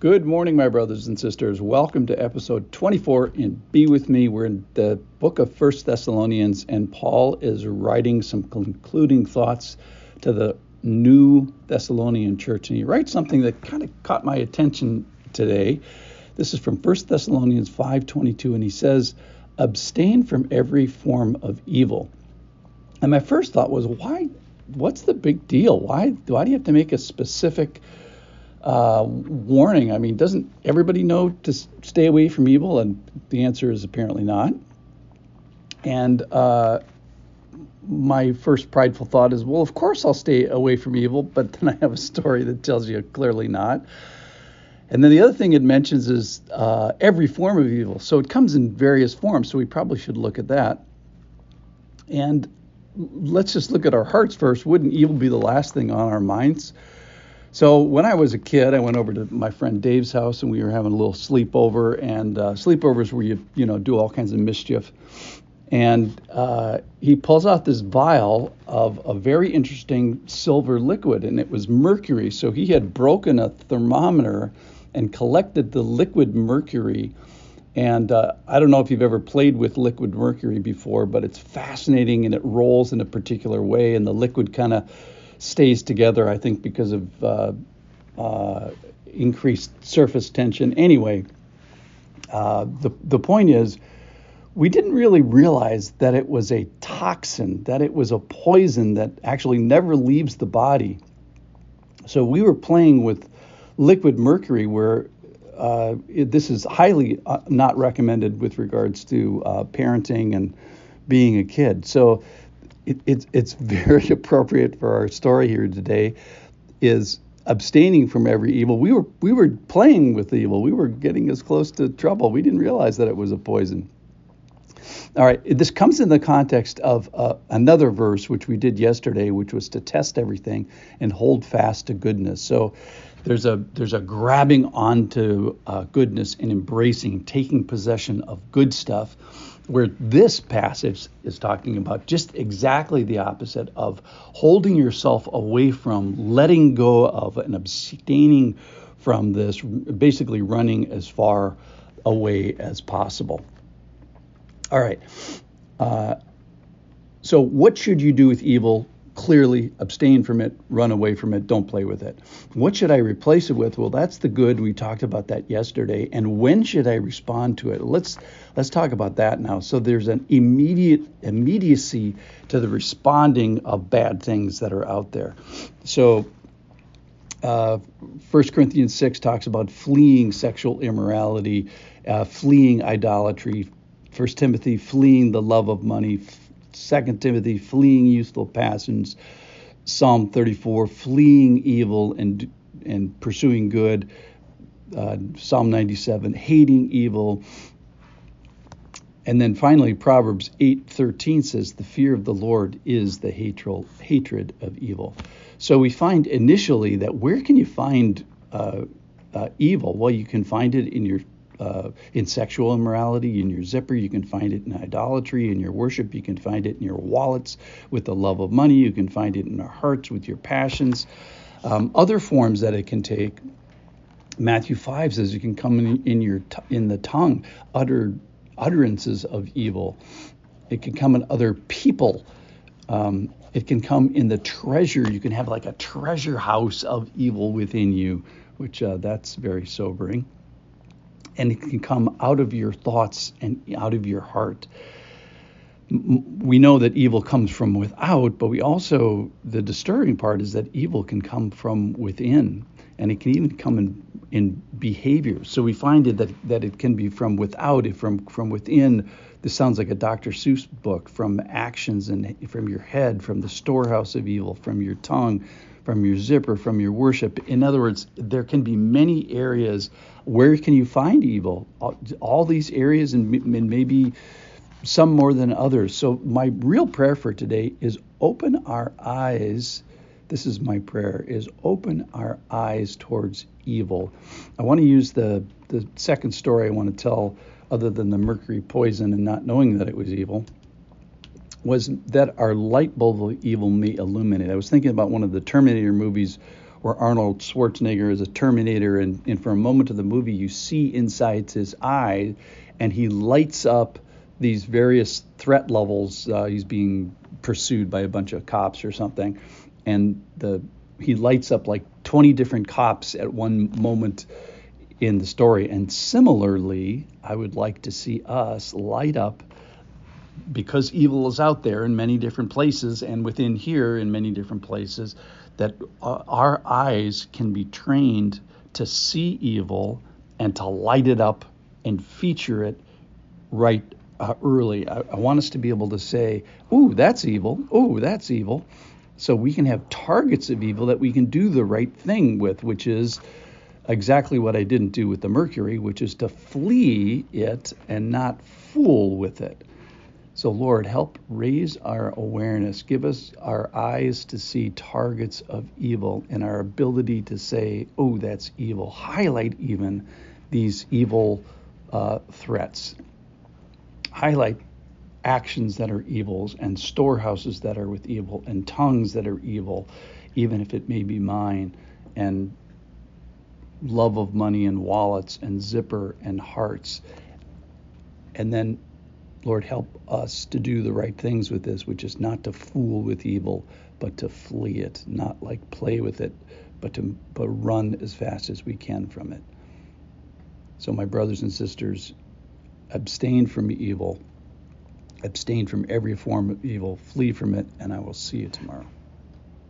Good morning, my brothers and sisters. Welcome to episode 24 in Be With Me. We're in the book of First Thessalonians, and Paul is writing some concluding thoughts to the new Thessalonian church. And he writes something that kind of caught my attention today. This is from First Thessalonians 5:22, and he says, "Abstain from every form of evil." And my first thought was, why? What's the big deal? Why? Why do you have to make a specific uh, warning. I mean, doesn't everybody know to stay away from evil? And the answer is apparently not. And uh, my first prideful thought is, well, of course I'll stay away from evil, but then I have a story that tells you clearly not. And then the other thing it mentions is uh, every form of evil. So it comes in various forms, so we probably should look at that. And let's just look at our hearts first. Wouldn't evil be the last thing on our minds? So when I was a kid, I went over to my friend Dave's house and we were having a little sleepover. And uh, sleepovers where you you know do all kinds of mischief. And uh, he pulls out this vial of a very interesting silver liquid, and it was mercury. So he had broken a thermometer and collected the liquid mercury. And uh, I don't know if you've ever played with liquid mercury before, but it's fascinating and it rolls in a particular way, and the liquid kind of stays together, I think, because of uh, uh, increased surface tension. Anyway, uh, the, the point is, we didn't really realize that it was a toxin, that it was a poison that actually never leaves the body. So we were playing with liquid mercury, where uh, it, this is highly uh, not recommended with regards to uh, parenting and being a kid. So it, it's it's very appropriate for our story here today is abstaining from every evil. We were we were playing with evil. We were getting as close to trouble. We didn't realize that it was a poison. All right, this comes in the context of uh, another verse which we did yesterday, which was to test everything and hold fast to goodness. So there's a there's a grabbing onto uh, goodness and embracing, taking possession of good stuff where this passage is talking about just exactly the opposite of holding yourself away from, letting go of, and abstaining from this, basically running as far away as possible. All right. Uh, so, what should you do with evil? Clearly abstain from it, run away from it, don't play with it. What should I replace it with? Well, that's the good. We talked about that yesterday. And when should I respond to it? Let's let's talk about that now. So there's an immediate immediacy to the responding of bad things that are out there. So uh, 1 Corinthians 6 talks about fleeing sexual immorality, uh, fleeing idolatry. 1 Timothy, fleeing the love of money, Second Timothy, fleeing youthful passions. Psalm 34, fleeing evil and and pursuing good. Uh, Psalm 97, hating evil. And then finally, Proverbs 8:13 says, "The fear of the Lord is the hatred hatred of evil." So we find initially that where can you find uh, uh, evil? Well, you can find it in your uh, in sexual immorality, in your zipper. You can find it in idolatry, in your worship. You can find it in your wallets with the love of money. You can find it in our hearts with your passions. Um, other forms that it can take. Matthew 5 says you can come in, in your t- in the tongue, utter utterances of evil. It can come in other people. Um, it can come in the treasure. You can have like a treasure house of evil within you, which uh, that's very sobering and it can come out of your thoughts and out of your heart. We know that evil comes from without, but we also, the disturbing part is that evil can come from within, and it can even come in, in behavior. So we find it that, that it can be from without, if from, from within. This sounds like a Dr. Seuss book from actions and from your head, from the storehouse of evil, from your tongue, from your zipper, from your worship. In other words, there can be many areas where can you find evil? All, these areas, and, and maybe some more than others. So, my real prayer for today is open our eyes. This is my prayer: is open our eyes towards evil. I want to use the the second story I want to tell, other than the mercury poison and not knowing that it was evil was that our light bulb of evil may illuminate. I was thinking about one of the Terminator movies where Arnold Schwarzenegger is a Terminator, and, and for a moment of the movie, you see inside his eye, and he lights up these various threat levels. Uh, he's being pursued by a bunch of cops or something, and the he lights up like 20 different cops at one moment in the story. And similarly, I would like to see us light up because evil is out there in many different places and within here in many different places that our eyes can be trained to see evil and to light it up and feature it right uh, early. I, I, want us to be able to say, "Ooh, that's evil. Ooh, that's evil," so we can have targets of evil that we can do the right thing with, which is exactly what I didn't do with the mercury, which is to flee it and not fool with it. So, Lord, help raise our awareness. Give us our eyes to see targets of evil and our ability to say, oh, that's evil. Highlight even these evil uh, threats. Highlight actions that are evils and storehouses that are with evil and tongues that are evil, even if it may be mine, and love of money and wallets and zipper and hearts. And then Lord, help us to do the right things with this, which is not to fool with evil, but to flee it, not like play with it, but to but run as fast as we can from it. So, my brothers and sisters, abstain from evil, abstain from every form of evil, flee from it, and I will see you tomorrow.